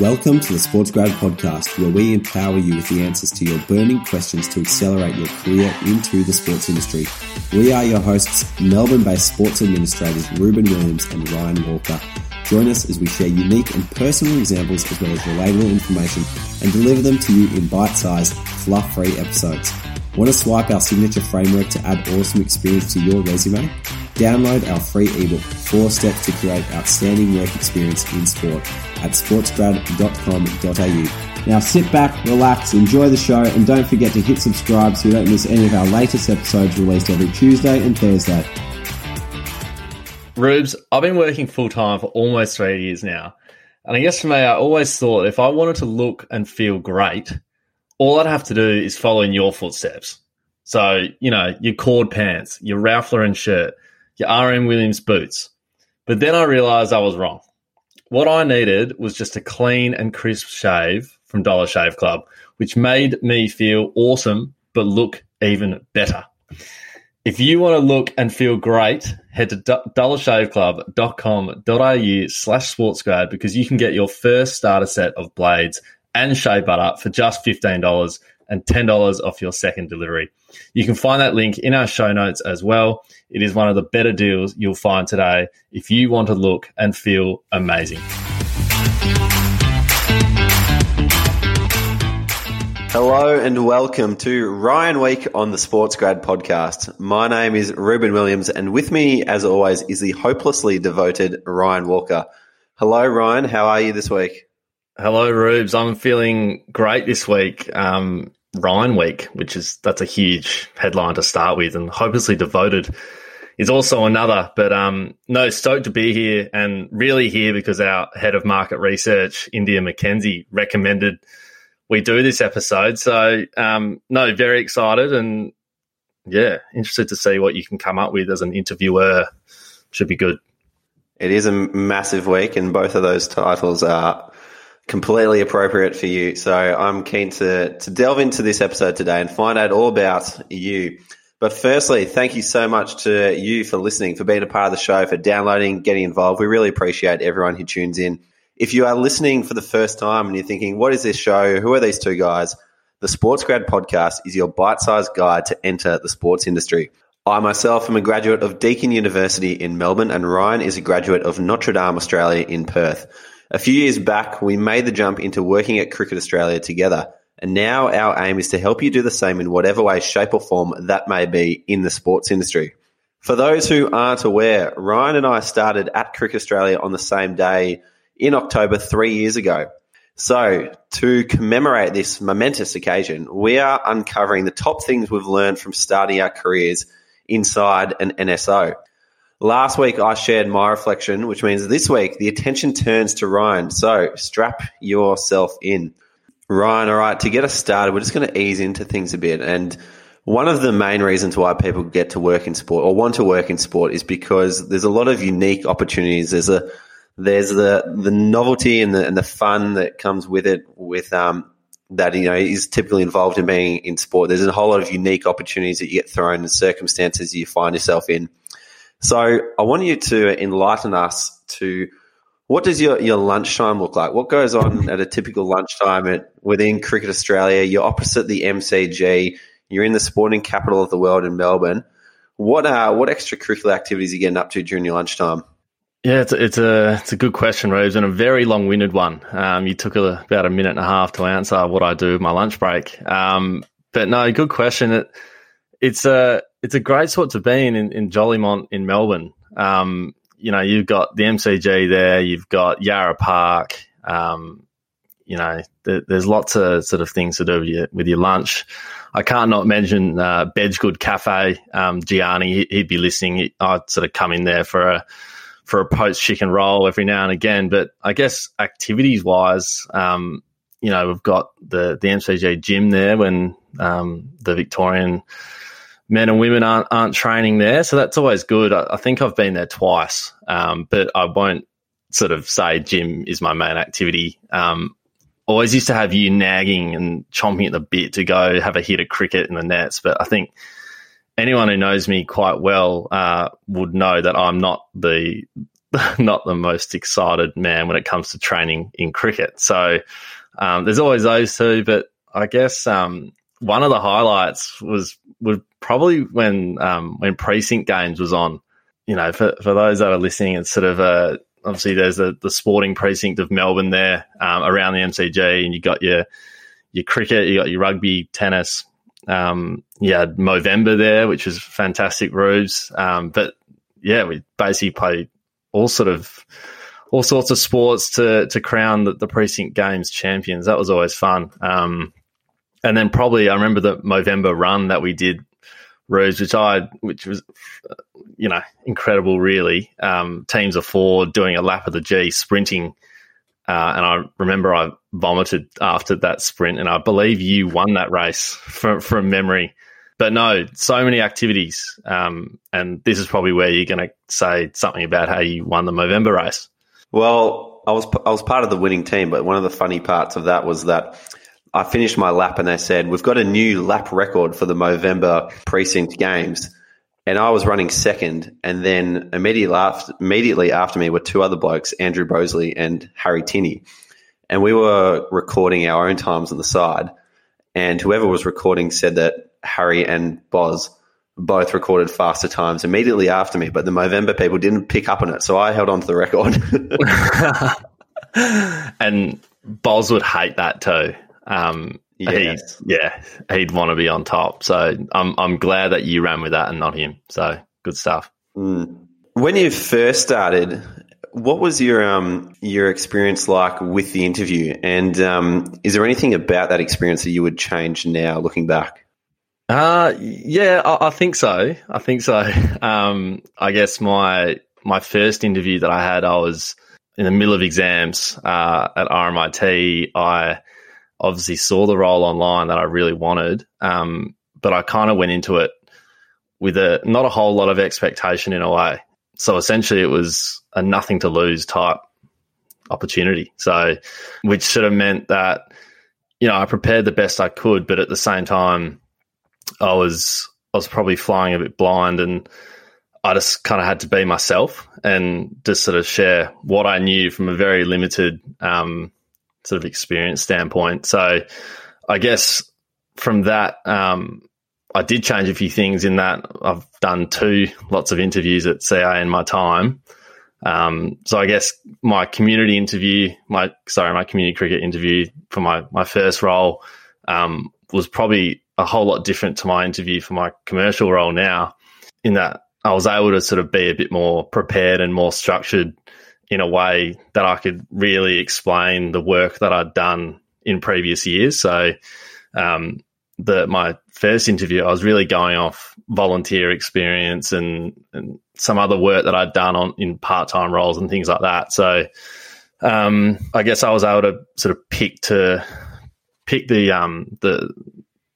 Welcome to the SportsGrad Podcast, where we empower you with the answers to your burning questions to accelerate your career into the sports industry. We are your hosts, Melbourne based sports administrators Reuben Williams and Ryan Walker. Join us as we share unique and personal examples as well as relatable information and deliver them to you in bite sized, fluff free episodes. Want to swipe our signature framework to add awesome experience to your resume? Download our free ebook, Four Steps to Create Outstanding Work Experience in Sport at sportsgrad.com.au. Now sit back, relax, enjoy the show, and don't forget to hit subscribe so you don't miss any of our latest episodes released every Tuesday and Thursday. Rubes, I've been working full time for almost three years now. And I guess for me, I always thought if I wanted to look and feel great, all I'd have to do is follow in your footsteps. So, you know, your cord pants, your Ralph Lauren shirt, your RM Williams boots. But then I realized I was wrong. What I needed was just a clean and crisp shave from Dollar Shave Club, which made me feel awesome but look even better. If you want to look and feel great, head to dollarshaveclub.com.au slash sportsgrad because you can get your first starter set of blades and shave butter for just $15 and $10 off your second delivery. You can find that link in our show notes as well. It is one of the better deals you'll find today if you want to look and feel amazing. Hello and welcome to Ryan Week on the SportsGrad podcast. My name is Reuben Williams and with me as always is the hopelessly devoted Ryan Walker. Hello Ryan, how are you this week? Hello Rubes, I'm feeling great this week. Um, Ryan Week, which is that's a huge headline to start with, and hopelessly devoted is also another. But um, no, stoked to be here and really here because our head of market research, India McKenzie, recommended we do this episode. So um, no, very excited and yeah, interested to see what you can come up with as an interviewer. Should be good. It is a massive week, and both of those titles are completely appropriate for you. So I'm keen to, to delve into this episode today and find out all about you. But firstly, thank you so much to you for listening, for being a part of the show, for downloading, getting involved. We really appreciate everyone who tunes in. If you are listening for the first time and you're thinking, what is this show? Who are these two guys? The SportsGrad podcast is your bite sized guide to enter the sports industry. I myself am a graduate of Deakin University in Melbourne, and Ryan is a graduate of Notre Dame Australia in Perth. A few years back, we made the jump into working at Cricket Australia together. And now our aim is to help you do the same in whatever way, shape, or form that may be in the sports industry. For those who aren't aware, Ryan and I started at Cricket Australia on the same day in October three years ago. So, to commemorate this momentous occasion, we are uncovering the top things we've learned from starting our careers inside an NSO. Last week I shared my reflection, which means this week the attention turns to Ryan. So strap yourself in. Ryan, all right, to get us started, we're just going to ease into things a bit. And one of the main reasons why people get to work in sport or want to work in sport is because there's a lot of unique opportunities. There's a there's the the novelty and the and the fun that comes with it with um that you know is typically involved in being in sport. There's a whole lot of unique opportunities that you get thrown and circumstances you find yourself in. So I want you to enlighten us to what does your, your lunchtime look like? What goes on at a typical lunchtime at, within Cricket Australia? You're opposite the MCG. You're in the sporting capital of the world in Melbourne. What uh, what extracurricular activities are you getting up to during your lunchtime? Yeah, it's a, it's a it's a good question, Rubes, and a very long winded one. Um, you took a, about a minute and a half to answer what I do my lunch break. Um, but no, good question. It, it's a it's a great spot to be in in, in Jolimont in Melbourne. Um, you know, you've got the MCG there, you've got Yarra Park. Um, you know, th- there's lots of sort of things to do with your, with your lunch. I can't not mention uh, Bedgegood Cafe. Um, Gianni, he'd be listening. I'd sort of come in there for a for a poached chicken roll every now and again. But I guess activities wise, um, you know, we've got the the MCG gym there when um, the Victorian men and women aren't aren't training there, so that's always good. I, I think I've been there twice, um, but I won't sort of say gym is my main activity. Um, always used to have you nagging and chomping at the bit to go have a hit of cricket in the nets, but I think anyone who knows me quite well uh, would know that I'm not the not the most excited man when it comes to training in cricket. So um, there's always those two, but I guess um, one of the highlights was was probably when um, when precinct games was on. You know, for for those that are listening, it's sort of a obviously there's a, the sporting precinct of Melbourne there um, around the MCG, and you got your your cricket, you got your rugby, tennis. Um, you had Movember there, which was fantastic Rubes. Um, but yeah, we basically played all sort of all sorts of sports to to crown the, the precinct games champions. That was always fun. Um, and then probably I remember the Movember run that we did, Rubes, which I which was you know incredible. Really, um, teams of four doing a lap of the G, sprinting. Uh, and I remember I vomited after that sprint, and I believe you won that race from, from memory. But no, so many activities, um, and this is probably where you're going to say something about how you won the Movember race. Well, I was I was part of the winning team, but one of the funny parts of that was that I finished my lap and they said, We've got a new lap record for the Movember precinct games. And I was running second. And then immediately after, immediately after me were two other blokes, Andrew Bosley and Harry Tinney. And we were recording our own times on the side. And whoever was recording said that Harry and Boz both recorded faster times immediately after me, but the Movember people didn't pick up on it. So I held on to the record. and Boz would hate that too. Um, yes. he, yeah, he'd want to be on top. So I'm I'm glad that you ran with that and not him. So good stuff. Mm. When you first started, what was your um your experience like with the interview? And um, is there anything about that experience that you would change now, looking back? Uh yeah, I, I think so. I think so. Um, I guess my my first interview that I had, I was in the middle of exams uh, at RMIT. I obviously saw the role online that I really wanted, um, but I kind of went into it with a not a whole lot of expectation in a way. So essentially, it was a nothing to lose type opportunity. So, which sort of meant that you know I prepared the best I could, but at the same time, I was I was probably flying a bit blind and. I just kind of had to be myself and just sort of share what I knew from a very limited um, sort of experience standpoint. So I guess from that, um, I did change a few things in that I've done two lots of interviews at CA in my time. Um, so I guess my community interview, my sorry, my community cricket interview for my my first role um, was probably a whole lot different to my interview for my commercial role now. In that I was able to sort of be a bit more prepared and more structured in a way that I could really explain the work that I'd done in previous years. So, um, the my first interview, I was really going off volunteer experience and, and some other work that I'd done on in part time roles and things like that. So, um, I guess I was able to sort of pick to pick the um, the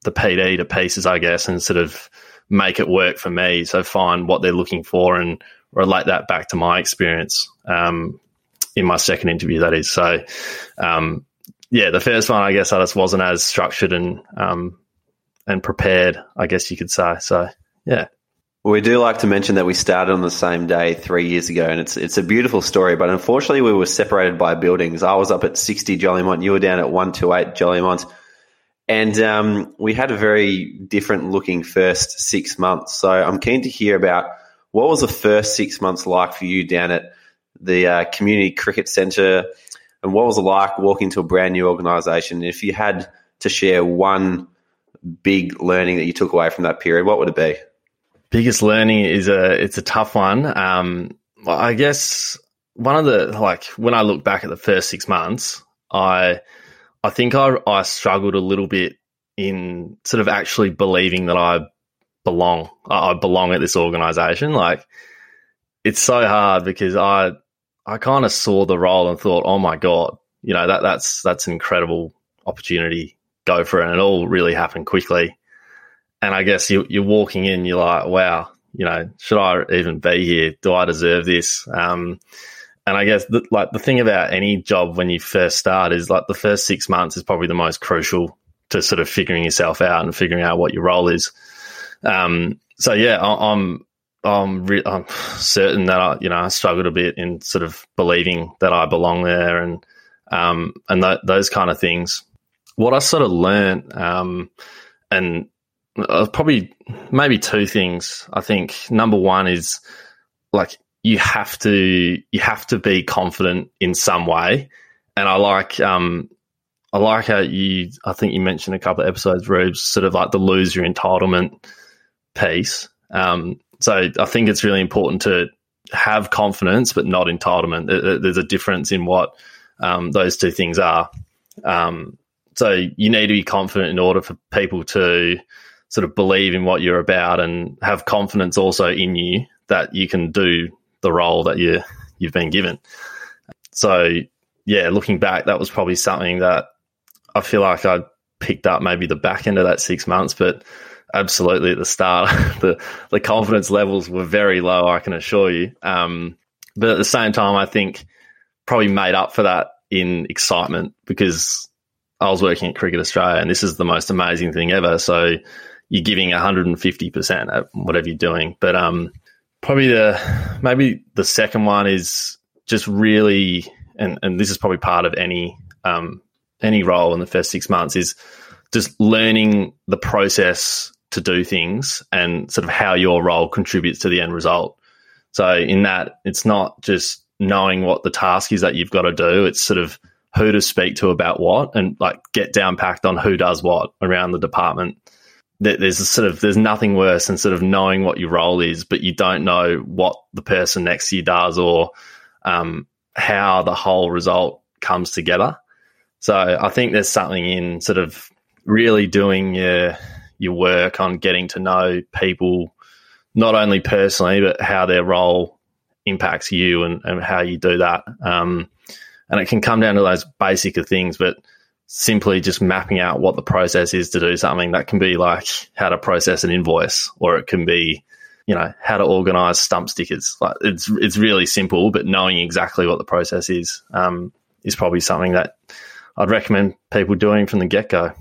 the PD to pieces, I guess, and sort of make it work for me. So find what they're looking for and relate that back to my experience um, in my second interview. That is so. Um, yeah, the first one, I guess, I just wasn't as structured and um, and prepared. I guess you could say. So yeah. We do like to mention that we started on the same day three years ago, and it's it's a beautiful story. But unfortunately, we were separated by buildings. I was up at sixty Jolimont, you were down at one two eight Jolimont, and um, we had a very different looking first six months. So I'm keen to hear about what was the first six months like for you down at the uh, community cricket centre, and what was it like walking to a brand new organisation? If you had to share one big learning that you took away from that period, what would it be? Biggest learning is a it's a tough one. Um, I guess one of the like when I look back at the first six months, I I think I I struggled a little bit in sort of actually believing that I belong. I, belong at this organization. Like it's so hard because I I kind of saw the role and thought, oh my god, you know that that's that's an incredible opportunity. Go for it, and it all really happened quickly. And I guess you, you're walking in, you're like, wow, you know, should I even be here? Do I deserve this? Um, and I guess the, like the thing about any job when you first start is like the first six months is probably the most crucial to sort of figuring yourself out and figuring out what your role is. Um, so yeah, I, am I'm, re- I'm certain that I, you know, I struggled a bit in sort of believing that I belong there and, um, and th- those kind of things. What I sort of learned, um, and uh, probably maybe two things. I think number one is like you have to you have to be confident in some way, and I like um, I like how you I think you mentioned a couple of episodes, Rubes, sort of like the lose your entitlement piece. Um, so I think it's really important to have confidence, but not entitlement. There's a difference in what um, those two things are. Um, so you need to be confident in order for people to sort of believe in what you're about and have confidence also in you that you can do the role that you you've been given. So yeah, looking back, that was probably something that I feel like I picked up maybe the back end of that six months, but absolutely at the start, the the confidence levels were very low. I can assure you. Um, but at the same time, I think probably made up for that in excitement because I was working at Cricket Australia, and this is the most amazing thing ever. So you're giving 150 percent at whatever you're doing. But um, probably the maybe the second one is just really, and and this is probably part of any um, any role in the first six months is just learning the process to do things and sort of how your role contributes to the end result. So in that, it's not just knowing what the task is that you've got to do. It's sort of who to speak to about what and like get down packed on who does what around the department. There's a sort of there's nothing worse than sort of knowing what your role is, but you don't know what the person next to you does or um, how the whole result comes together. So I think there's something in sort of really doing your your work on getting to know people, not only personally, but how their role impacts you and, and how you do that. Um, and it can come down to those basic things, but simply just mapping out what the process is to do something that can be like how to process an invoice or it can be you know how to organize stump stickers like it's it's really simple but knowing exactly what the process is um, is probably something that I'd recommend people doing from the get-go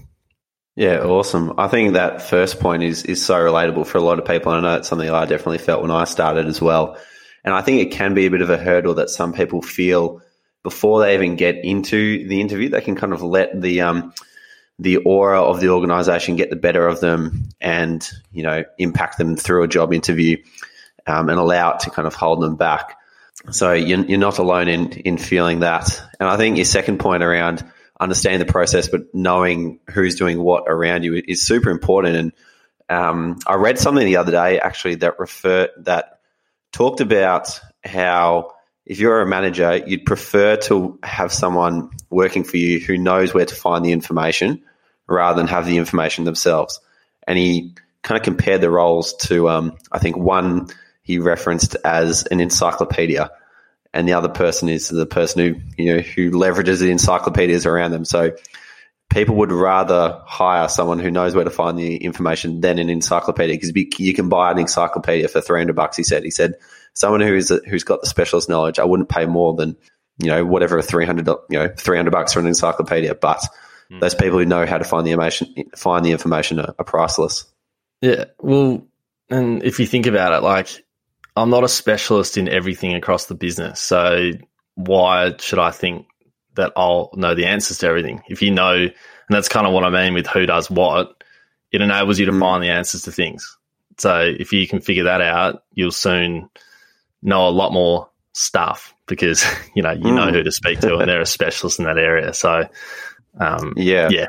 yeah awesome I think that first point is is so relatable for a lot of people And I know it's something I definitely felt when I started as well and I think it can be a bit of a hurdle that some people feel before they even get into the interview. They can kind of let the um, the aura of the organization get the better of them and you know impact them through a job interview um, and allow it to kind of hold them back. So you're, you're not alone in in feeling that. And I think your second point around understanding the process but knowing who's doing what around you is super important. And um, I read something the other day actually that refer that talked about how if you're a manager, you'd prefer to have someone working for you who knows where to find the information rather than have the information themselves. And he kind of compared the roles to, um, I think one he referenced as an encyclopedia, and the other person is the person who you know who leverages the encyclopedias around them. So people would rather hire someone who knows where to find the information than an encyclopedia because you can buy an encyclopedia for 300 bucks he said he said someone who is who's got the specialist knowledge, I wouldn't pay more than you know whatever three hundred you know three hundred bucks for an encyclopedia. But mm. those people who know how to find the information find the information are, are priceless. Yeah, well, and if you think about it, like I'm not a specialist in everything across the business, so why should I think that I'll know the answers to everything? If you know, and that's kind of what I mean with who does what, it enables you to mm. find the answers to things. So if you can figure that out, you'll soon know a lot more stuff because you know you mm. know who to speak to and they're a specialist in that area. So um, yeah, yeah,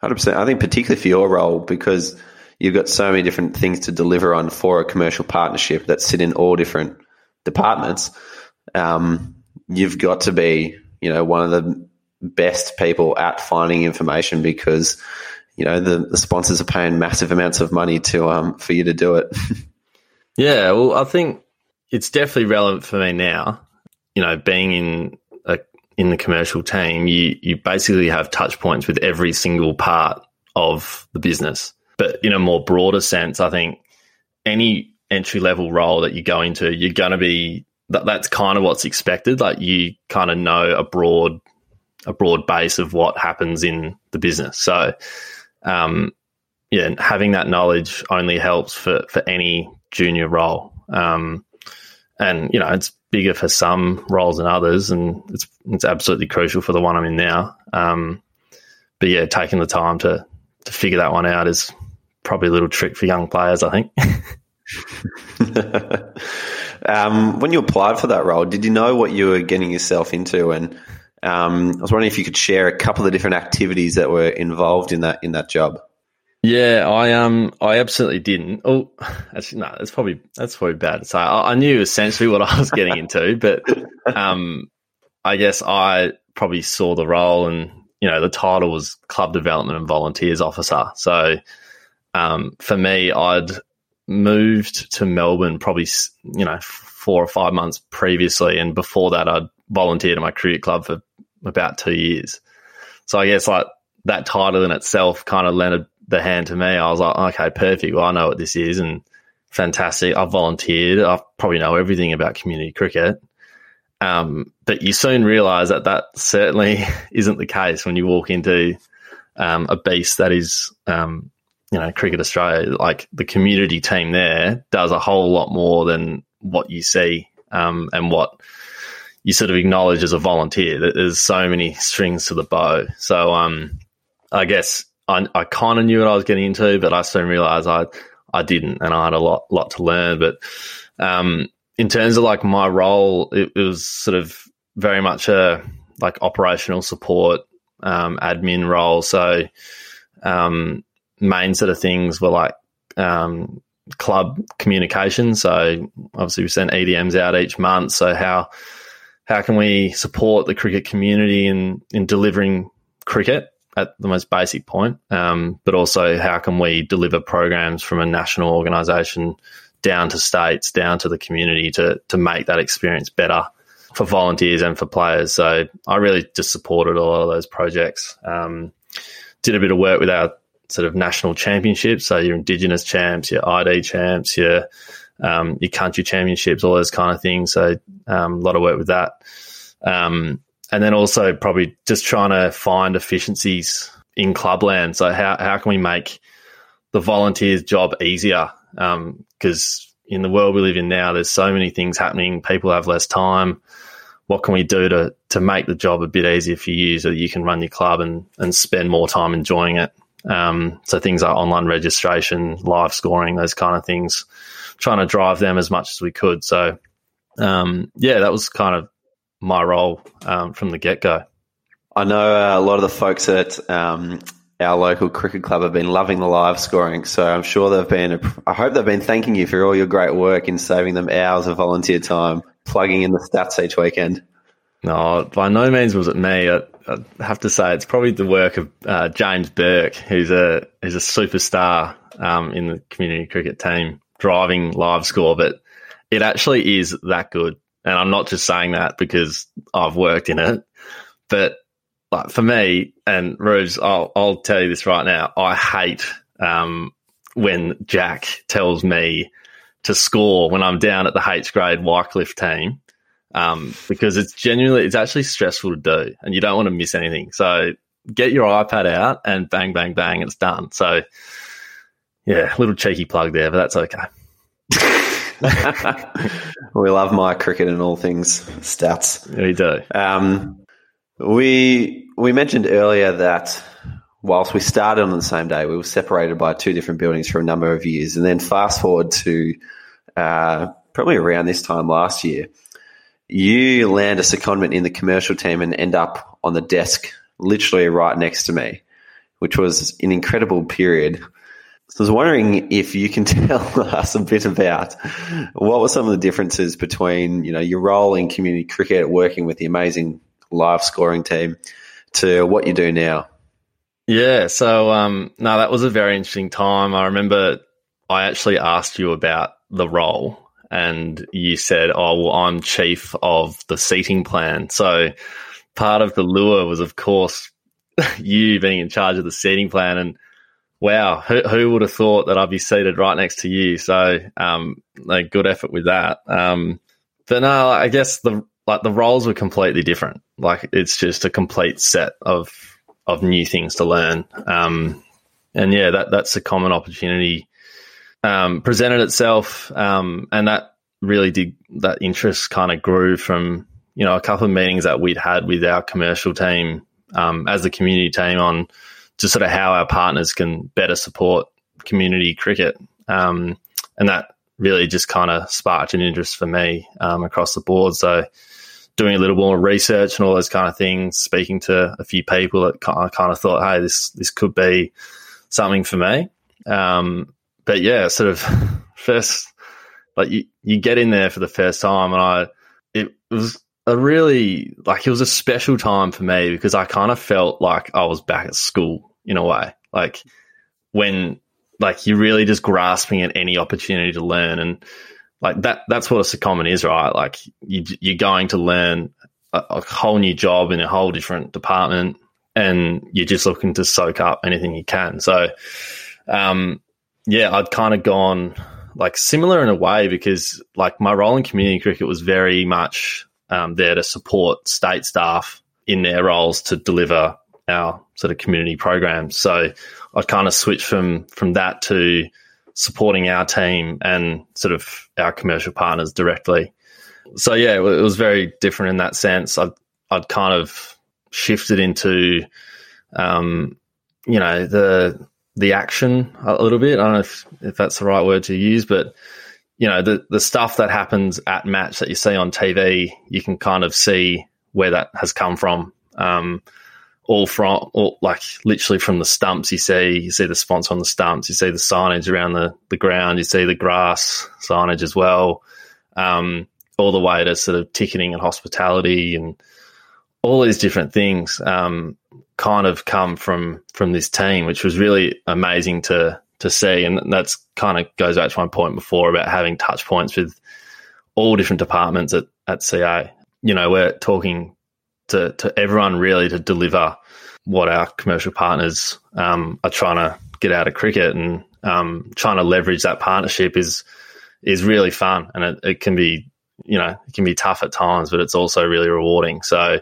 hundred percent. I think particularly for your role because you've got so many different things to deliver on for a commercial partnership that sit in all different departments. Um, you've got to be you know one of the best people at finding information because you know the, the sponsors are paying massive amounts of money to um for you to do it. yeah, well, I think it's definitely relevant for me now. You know, being in a, in the commercial team, you you basically have touch points with every single part of the business. But in a more broader sense, I think any entry level role that you go into, you're going to be that, that's kind of what's expected. Like you kind of know a broad a broad base of what happens in the business. So, um, yeah, having that knowledge only helps for for any junior role. Um, and you know, it's bigger for some roles than others, and it's it's absolutely crucial for the one I'm in now. Um, but yeah, taking the time to to figure that one out is probably a little trick for young players, I think. um, when you applied for that role, did you know what you were getting yourself into? And um, I was wondering if you could share a couple of the different activities that were involved in that in that job. Yeah, I um, I absolutely didn't. Oh, actually, no, that's probably that's probably bad to say. I, I knew essentially what I was getting into, but um, I guess I probably saw the role, and you know, the title was club development and volunteers officer. So, um, for me, I'd moved to Melbourne probably you know four or five months previously, and before that, I'd volunteered at my cricket club for about two years. So I guess like that title in itself kind of lent the hand to me. I was like, okay, perfect. Well, I know what this is, and fantastic. I've volunteered. I probably know everything about community cricket. Um, but you soon realise that that certainly isn't the case when you walk into um, a beast that is, um, you know, Cricket Australia. Like the community team there does a whole lot more than what you see um, and what you sort of acknowledge as a volunteer. There's so many strings to the bow. So, um, I guess I, I kind of knew what I was getting into, but I soon realized I, I didn't, and I had a lot, lot to learn. But, um, in terms of like my role, it, it was sort of very much a like operational support, um, admin role. So, um, main sort of things were like, um, club communication. So obviously we send EDMs out each month. So how, how can we support the cricket community in, in delivering cricket at the most basic point, um, but also how can we deliver programs from a national organisation down to states, down to the community to to make that experience better for volunteers and for players. So I really just supported a lot of those projects. Um, did a bit of work with our sort of national championships, so your Indigenous champs, your ID champs, your um, your country championships, all those kind of things. So um, a lot of work with that. Um, and then also probably just trying to find efficiencies in clubland. So how how can we make the volunteers' job easier? Because um, in the world we live in now, there's so many things happening. People have less time. What can we do to to make the job a bit easier for you so that you can run your club and and spend more time enjoying it? Um, so things like online registration, live scoring, those kind of things, trying to drive them as much as we could. So um, yeah, that was kind of my role um, from the get go. I know uh, a lot of the folks at um, our local cricket club have been loving the live scoring, so I'm sure they've been. I hope they've been thanking you for all your great work in saving them hours of volunteer time, plugging in the stats each weekend. No, by no means was it me. I have to say it's probably the work of uh, James Burke, who's a who's a superstar um, in the community cricket team, driving live score. But it actually is that good. And I'm not just saying that because I've worked in it, but like for me and Rubes, I'll, I'll tell you this right now. I hate um, when Jack tells me to score when I'm down at the H grade Wycliffe team um, because it's genuinely, it's actually stressful to do and you don't want to miss anything. So get your iPad out and bang, bang, bang, it's done. So yeah, little cheeky plug there, but that's okay. we love my cricket and all things stats. We do. Um, we we mentioned earlier that whilst we started on the same day, we were separated by two different buildings for a number of years, and then fast forward to uh, probably around this time last year, you land a secondment in the commercial team and end up on the desk, literally right next to me, which was an incredible period. So I was wondering if you can tell us a bit about what were some of the differences between, you know, your role in community cricket, working with the amazing live scoring team, to what you do now. Yeah, so um, no, that was a very interesting time. I remember I actually asked you about the role, and you said, "Oh, well, I'm chief of the seating plan." So part of the lure was, of course, you being in charge of the seating plan, and Wow, who, who, would have thought that I'd be seated right next to you? So, um, a good effort with that. Um, but no, I guess the like the roles were completely different. Like it's just a complete set of of new things to learn. Um, and yeah, that that's a common opportunity um, presented itself, um, and that really did that interest kind of grew from you know a couple of meetings that we'd had with our commercial team um, as the community team on just sort of how our partners can better support community cricket, um, and that really just kind of sparked an interest for me um, across the board. So doing a little more research and all those kind of things, speaking to a few people that I kind of thought, hey, this this could be something for me. Um, but yeah, sort of first, like you, you get in there for the first time, and I, it was a really like it was a special time for me because I kind of felt like I was back at school in a way, like when like you're really just grasping at any opportunity to learn and like that that's what a secondment is right? Like you, you're going to learn a, a, whole new job in a whole different department and you're just looking to soak up anything you can. So um, yeah i'd kind of gone like similar in a way because like my role in community cricket was very much um, there to support state staff in their roles to deliver our sort of community programs so i'd kind of switched from from that to supporting our team and sort of our commercial partners directly. So yeah, it was very different in that sense. I'd, I'd kind of shifted into, um, you know, the the action a little bit. I don't know if, if that's the right word to use, but you know, the the stuff that happens at match that you see on TV, you can kind of see where that has come from. Um, all from all, like literally from the stumps you see. You see the sponsor on the stumps. You see the signage around the, the ground. You see the grass signage as well. Um, all the way to sort of ticketing and hospitality and all these different things. Um, kind of come from from this team which was really amazing to to see. And that's kind of goes back to my point before about having touch points with all different departments at, at CA you know we're talking to, to everyone really to deliver what our commercial partners um, are trying to get out of cricket. And um, trying to leverage that partnership is is really fun. And it, it, can be you know it can be tough at times but it's also really rewarding. So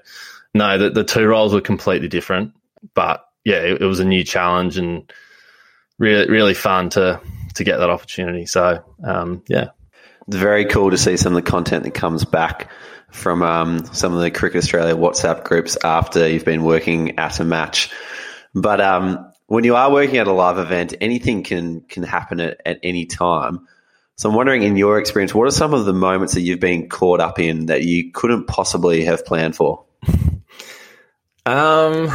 no the, the two roles were completely different but yeah it, it was a new challenge and really really fun to to get that opportunity so um, yeah it's very cool to see some of the content that comes back from um, some of the Cricket Australia WhatsApp groups after you've been working at a match. But um, when you are working at a live event, anything can can happen at, at any time. So I'm wondering, in your experience, what are some of the moments that you've been caught up in that you couldn't possibly have planned for? Um,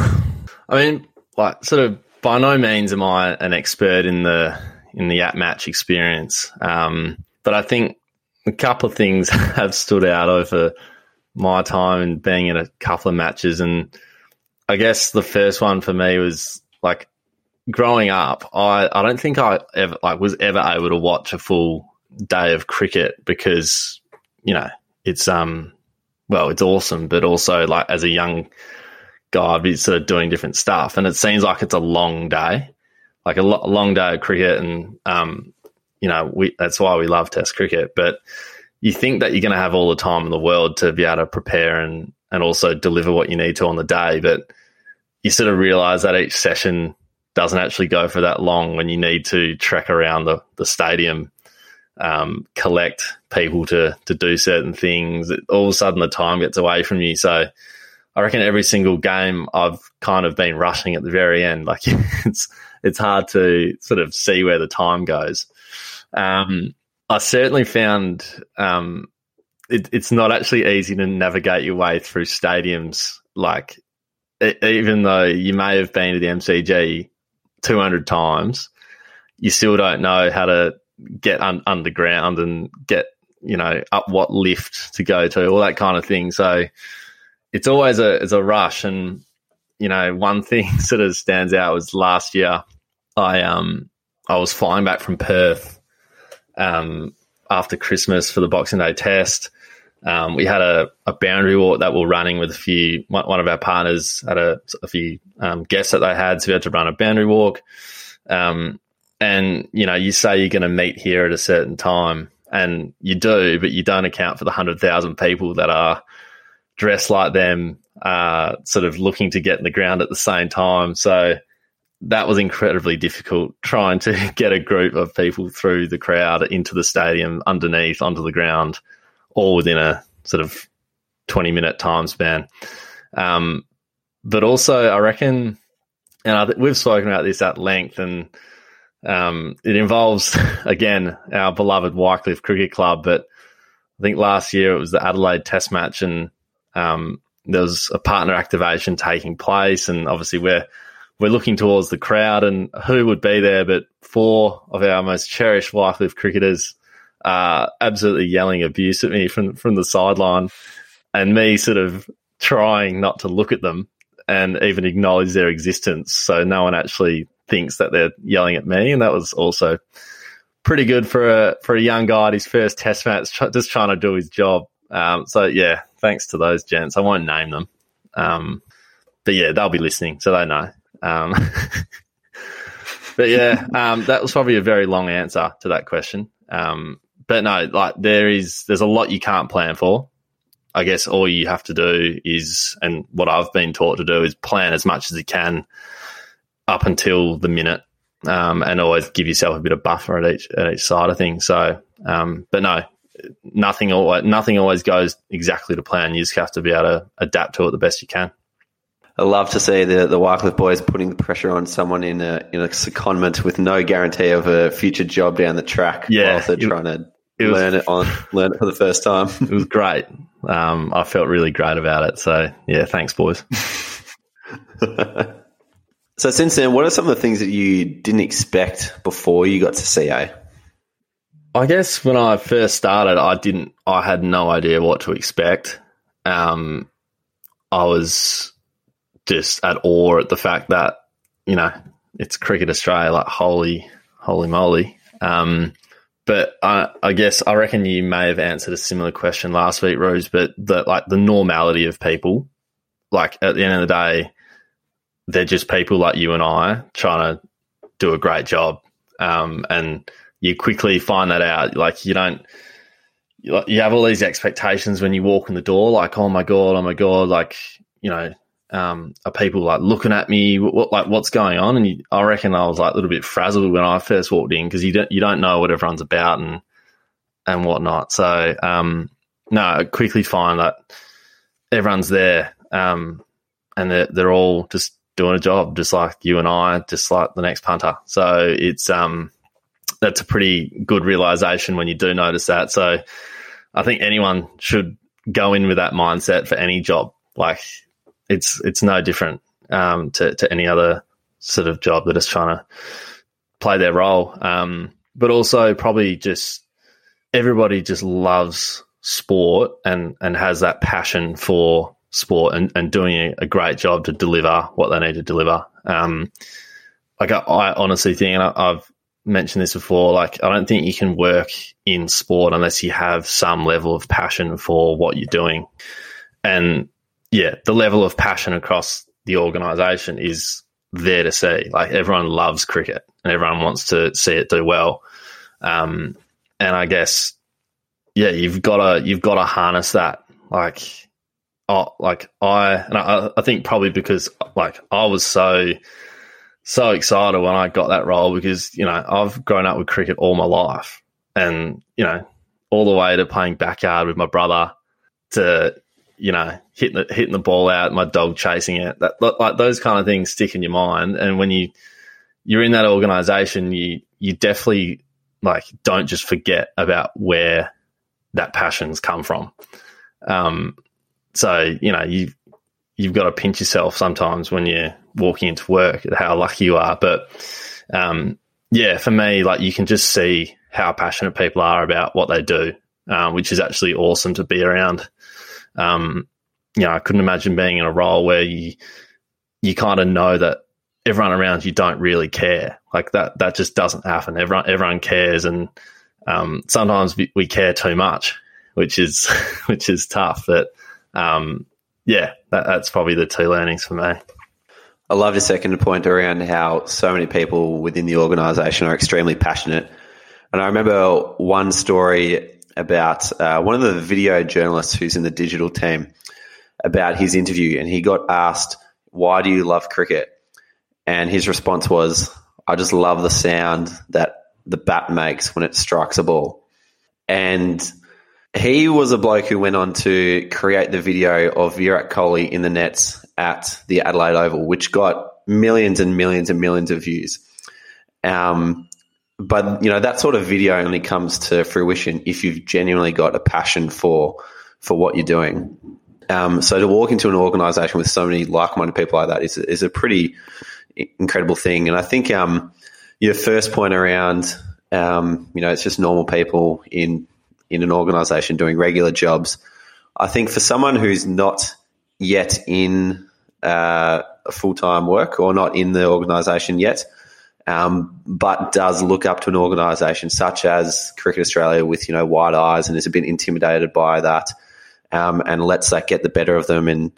I mean, like, sort of, by no means am I an expert in the in the at match experience. Um, but I think a couple of things have stood out over my time and being in a couple of matches. And I guess the first one for me was like growing up, I, I don't think I ever like was ever able to watch a full day of cricket because, you know, it's um well, it's awesome, but also like as a young I'd be sort of doing different stuff. And it seems like it's a long day, like a, lo- long day of cricket. And um, you know, we that's why we love Test cricket. But you think that you're going to have all the time in the world to be able to prepare and and also deliver what you need to on the day, but you sort of realize that each session doesn't actually go for that long when you need to trek around the, the stadium, um, collect people to, to do certain things. All of a sudden, the time gets away from you. So I reckon every single game I've kind of been rushing at the very end. Like it's it's hard to sort of see where the time goes. Um, I certainly found um, it, it's not actually easy to navigate your way through stadiums. Like, it, even though you may have been to the MCG 200 times, you still don't know how to get un- underground and get, you know, up what lift to go to, all that kind of thing. So it's always a, it's a rush. And, you know, one thing sort of stands out was last year, I, um, I was flying back from Perth um, after Christmas for the Boxing Day test. Um, we had a, a, boundary walk that we're running with a few. One, of our partners had a, a few um, guests that they had, so we had to run a boundary walk. Um, and you know, you say you're going to meet here at a certain time, and you do, but you don't account for the hundred thousand people that are dressed like them, uh, sort of looking to get in the ground at the same time. So that was incredibly difficult trying to get a group of people through the crowd into the stadium, underneath, onto the ground, all within a sort of 20 minute time span. Um, but also, I reckon, and I, we've spoken about this at length, and um, it involves, again, our beloved Wycliffe Cricket Club. But I think last year it was the Adelaide Test match, and um, there was a partner activation taking place. And obviously, we're we're looking towards the crowd and who would be there, but four of our most cherished Wycliffe cricketers uh, absolutely yelling abuse at me from from the sideline, and me sort of trying not to look at them and even acknowledge their existence, so no one actually thinks that they're yelling at me, and that was also pretty good for a for a young guy at his first Test match, just trying to do his job. Um, so yeah, thanks to those gents. I won't name them, um, but yeah, they'll be listening, so they know. Um, but yeah, um, that was probably a very long answer to that question. Um, but no, like there is, there's a lot you can't plan for. I guess all you have to do is, and what I've been taught to do is plan as much as you can up until the minute, um, and always give yourself a bit of buffer at each at each side of things. So, um, but no, nothing always nothing always goes exactly to plan. You just have to be able to adapt to it the best you can. I love to see the the Wycliffe boys putting the pressure on someone in a in a secondment with no guarantee of a future job down the track. Yeah, while they're it, trying to it learn it on learn it for the first time. it was great. Um, I felt really great about it. So yeah, thanks, boys. so since then, what are some of the things that you didn't expect before you got to CA? I guess when I first started, I didn't. I had no idea what to expect. Um, I was just at awe at the fact that you know it's cricket Australia. Like holy, holy moly! Um, but I, I, guess I reckon you may have answered a similar question last week, Rubes. But the like the normality of people, like at the end of the day, they're just people like you and I trying to do a great job, um, and you quickly find that out. Like you don't you have all these expectations when you walk in the door, like, oh my God, oh my God, like, you know, um, are people like looking at me? What, like what's going on? And you, I reckon I was like a little bit frazzled when I first walked in because you don't you don't know what everyone's about and and whatnot. So um, no, I quickly find that everyone's there um, and they're they're all just doing a job, just like you and I, just like the next punter. So it's um that's a pretty good realization when you do notice that. So I think anyone should go in with that mindset for any job. Like it's it's no different um, to to any other sort of job that is trying to play their role. Um, but also probably just everybody just loves sport and and has that passion for sport and, and doing a, great job to deliver what they need to deliver. Um, like I, I, honestly think, and I, I've mentioned this before, like I don't think you can work in sport unless you have some level of passion for what you're doing. And yeah, the level of passion across the organisation is there to see. Like everyone loves cricket and everyone wants to see it do well. Um, and I guess, yeah, you've got to you've got to harness that. Like, oh, like I and I, I think probably because like I was so so excited when I got that role because you know I've grown up with cricket all my life, and you know all the way to playing backyard with my brother to you know, hitting the, hitting the ball out, my dog chasing it, that like those kind of things stick in your mind. And when you you're in that organization, you you definitely like don't just forget about where that passions come from. Um, so you know you you've got to pinch yourself sometimes when you're walking into work how lucky you are. But um, yeah, for me, like you can just see how passionate people are about what they do, um, which is actually awesome to be around um, you know, I couldn't imagine being in a role where you you kind of know that everyone around you don't really care. Like that that just doesn't happen. Everyone everyone cares, and um, sometimes we, we, care too much, which is which is tough. But um, yeah, that, that's probably the two learnings for me. I love your second point around how so many people within the organisation are extremely passionate. And I remember one story about uh, one of the video journalists who's in the digital team about his interview, and he got asked, "Why do you love cricket?" And his response was, I just love the sound that the bat makes when it strikes a ball. And he was a bloke who went on to create the video of Virat Kohli in the nets at the Adelaide Oval, which got millions and millions and millions of views. Um, but you know that sort of video only comes to fruition if you've genuinely got a passion for for what you're doing. Um, so to walk into an organisation with so many like-minded people like that is is a pretty incredible thing. And I think um, your first point around um, you know it's just normal people in in an organisation doing regular jobs. I think for someone who's not yet in uh, full time work or not in the organisation yet, um, but does look up to an organisation such as Cricket Australia with you know wide eyes and is a bit intimidated by that, um, and lets that get the better of them and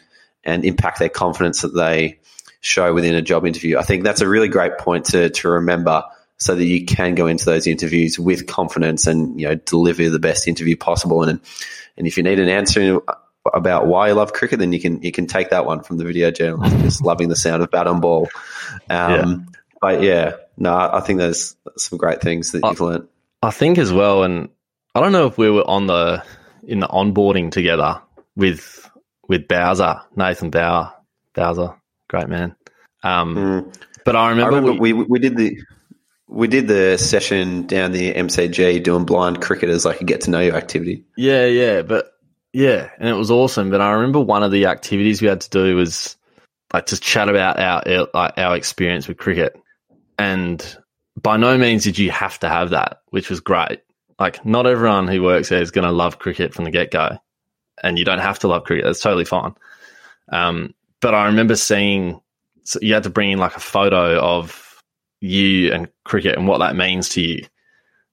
and impact their confidence that they show within a job interview. I think that's a really great point to to remember so that you can go into those interviews with confidence and you know deliver the best interview possible. And and if you need an answer about why you love cricket, then you can you can take that one from the video journalist, just loving the sound of bat on ball. Um, yeah. But yeah, no, I think there's some great things that you've learned. I think as well, and I don't know if we were on the in the onboarding together with with Bowser, Nathan Bauer, Bowser, great man. Um, mm. But I remember, I remember we, we, we did the we did the session down the MCG doing blind cricket as like a get to know you activity. Yeah, yeah, but yeah, and it was awesome. But I remember one of the activities we had to do was like just chat about our our, experience with cricket, and by no means did you have to have that, which was great. Like not everyone who works there is going to love cricket from the get go, and you don't have to love cricket. That's totally fine. Um, but I remember seeing so you had to bring in like a photo of you and cricket and what that means to you.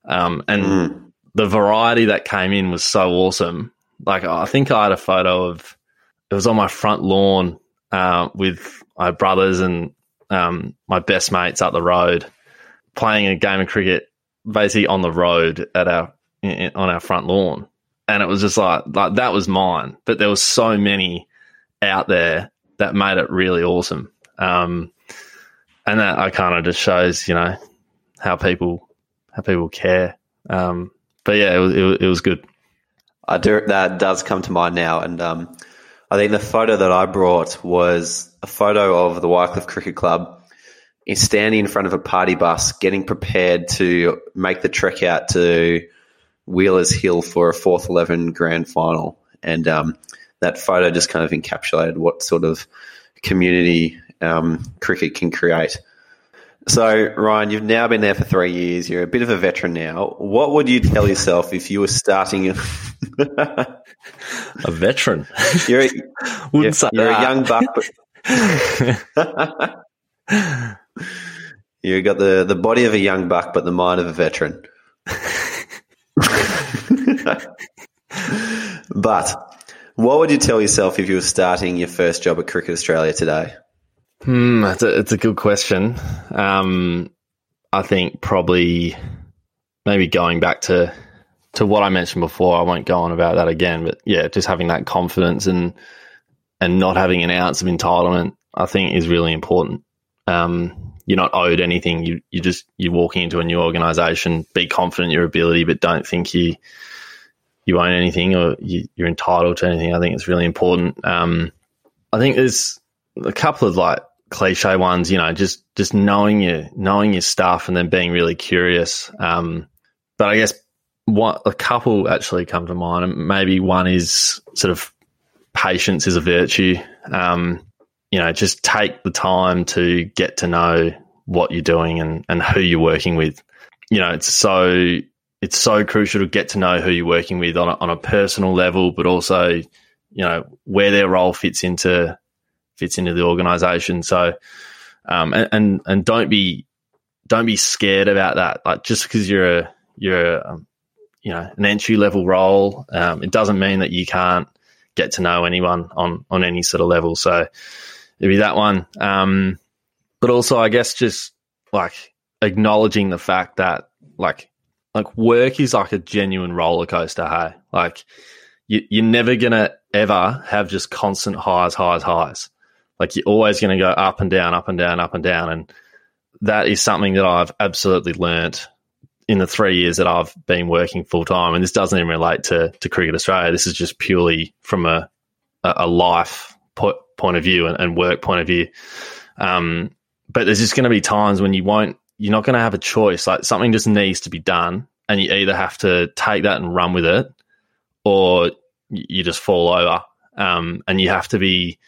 Um, and mm. the variety that came in was so awesome. Like I think I had a photo of it was on my front lawn uh, with my brothers and um, my best mates up the road playing a game of cricket, basically on the road at our in, on our front lawn, and it was just like like that was mine. But there was so many out there that made it really awesome. Um, and that I kind of just shows you know how people how people care. Um, but yeah, it was, it, it was good. I do that does come to mind now, and um, I think the photo that I brought was a photo of the Wycliffe Cricket Club standing in front of a party bus, getting prepared to make the trek out to Wheelers Hill for a fourth eleven grand final, and um, that photo just kind of encapsulated what sort of community um, cricket can create. So, Ryan, you've now been there for three years. You're a bit of a veteran now. What would you tell yourself if you were starting? a veteran. You're a, you're, you're a young buck. But you got the, the body of a young buck, but the mind of a veteran. but what would you tell yourself if you were starting your first job at Cricket Australia today? Hmm, it's a, it's a good question. Um, I think probably maybe going back to to what I mentioned before. I won't go on about that again, but yeah, just having that confidence and and not having an ounce of entitlement, I think, is really important. Um, you're not owed anything. You you just you're walking into a new organization. Be confident in your ability, but don't think you you own anything or you, are entitled to anything. I think it's really important. Um, I think there's a couple of like cliche ones, you know, just just knowing your knowing your stuff and then being really curious. Um, but I guess what a couple actually come to mind, and maybe one is sort of patience is a virtue. Um, you know, just take the time to get to know what you're doing and, and who you're working with. You know, it's so it's so crucial to get to know who you're working with on a, on a personal level, but also, you know, where their role fits into fits into the organization. So, um, and, and, and don't be, don't be scared about that. Like just because you're a, you're a, um, you know, an entry level role, um, it doesn't mean that you can't get to know anyone on, on any sort of level. So it'd be that one. Um, but also I guess just like acknowledging the fact that like, like work is like a genuine roller coaster. Hey, like you, you're never to ever have just constant highs, highs, highs Like you're always going to go up and down, up and down, up and down. And that is something that I've absolutely learnt in the three years that I've been working full time. And this doesn't even relate to, to Cricket Australia. This is just purely from a, a life point of view and, and work point of view. Um, but there's just going to be times when you won't, you're not going to have a choice. Like something just needs to be done. And you either have to take that and run with it or you just fall over. Um, and you have to be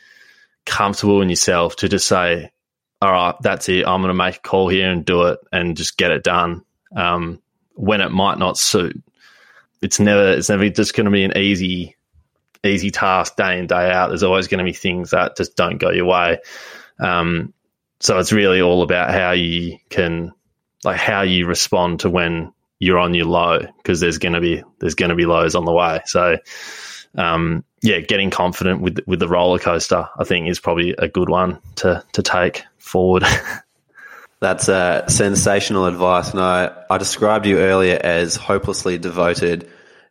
comfortable in yourself to just say, all right, that's it. I'm going to make a call here and do it and just get it done. Um, when it might not suit, it's never, it's never just going to be an easy, easy task day in, day out. There's always going to be things that just don't go your way. Um, so it's really all about how you can, like, how you respond to when you're on your low, because there's going to be, there's going to be lows on the way. So, um, yeah, getting confident with with the roller coaster, I think, is probably a good one to to take forward. That's uh, sensational advice, and I, I described you earlier as hopelessly devoted,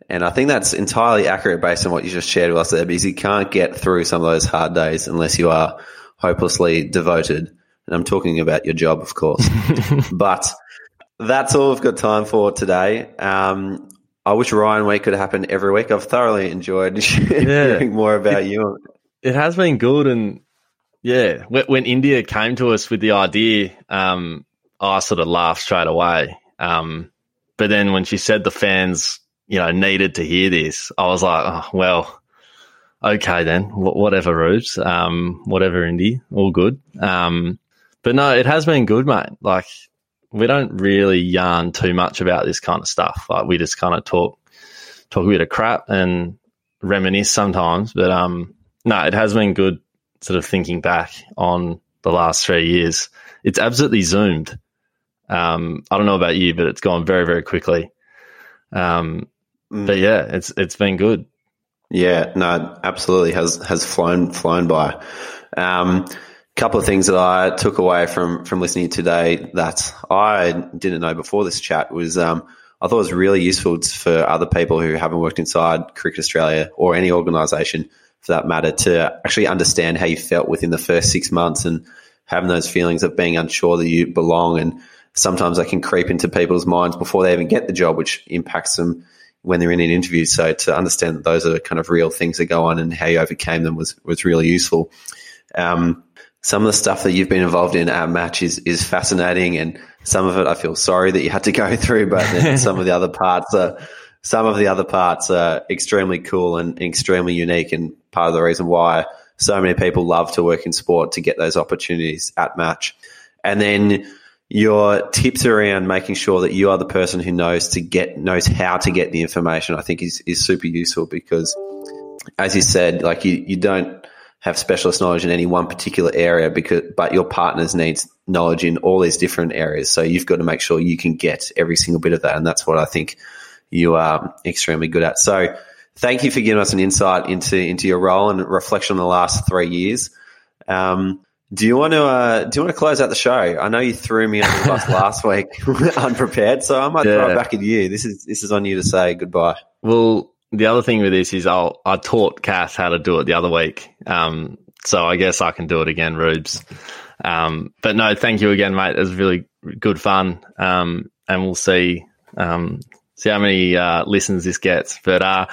and I think that's entirely accurate based on what you just shared with us there, because you can't get through some of those hard days unless you are hopelessly devoted. And I'm talking about your job, of course. but that's all we've got time for today. Um, I wish Ryan Week could happen every week. I've thoroughly enjoyed yeah. hearing more about it, you. It has been good, and yeah, when India came to us with the idea, um, I sort of laughed straight away. Um, but then when she said the fans, you know, needed to hear this, I was like, oh, well, okay then, whatever, Rubes, um, whatever, Indy, all good. Um, but no, it has been good, mate. Like we don't really yarn too much about this kind of stuff. Like we just kind of talk talk a bit of crap and reminisce sometimes. But um, no, it has been good sort of thinking back on the last three years. It's absolutely zoomed. Um, I don't know about you, but it's gone very, very quickly. Um, mm. but yeah, it's it's been good. Yeah, no, absolutely has has flown flown by. Um, couple of things that I took away from from listening today that I didn't know before this chat was um, I thought it was really useful for other people who haven't worked inside Cricket Australia or any organisation for that matter to actually understand how you felt within the first six months and having those feelings of being unsure that you belong and sometimes they can creep into people's minds before they even get the job, which impacts them when they're in an interview. So to understand that those are kind of real things that go on and how you overcame them was was really useful. Um, some of the stuff that you've been involved in at match is, is fascinating and some of it I feel sorry that you had to go through, but some of the other parts are, some of the other parts are extremely cool and extremely unique and part of the reason why so many people love to work in sport to get those opportunities at match. And then your tips around making sure that you are the person who knows to get, knows how to get the information, I think is, is super useful because as you said, like you, you don't, have specialist knowledge in any one particular area because but your partners needs knowledge in all these different areas so you've got to make sure you can get every single bit of that and that's what i think you are extremely good at so thank you for giving us an insight into into your role and reflection on the last three years um, do you want to uh, do you want to close out the show? I know you threw me under the bus last week unprepared, so I might yeah. throw it back at you. This is this is on you to say goodbye. Well, the other thing with this is I'll, I taught Kath how to do it the other week. Um, so I guess I can do it again, Rubes. Um, but no, thank you again, mate. It was really good fun. Um, and we'll see, um, see how many, uh, listens this gets. But, uh,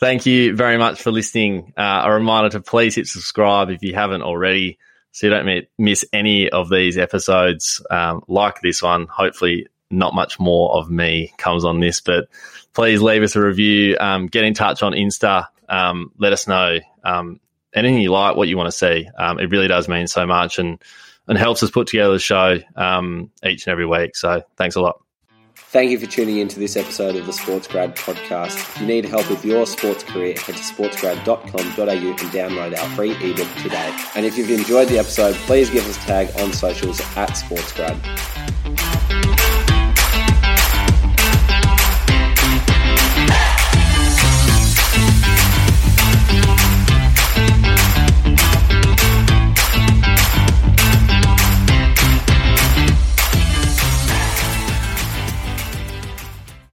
thank you very much for listening. Uh, a reminder to please hit subscribe if you haven't already so you don't miss any of these episodes, um, like this one. Hopefully not much more of me comes on this, but please leave us a review. Um, get in touch on Insta. Um, let us know um, anything you like, what you want to see. Um, it really does mean so much and and helps us put together the show um, each and every week. So thanks a lot. Thank you for tuning in to this episode of the SportsGrad podcast. If you need help with your sports career, head to sportsgrad.com.au and download our free ebook today. And if you've enjoyed the episode, please give us a tag on socials at SportsGrad.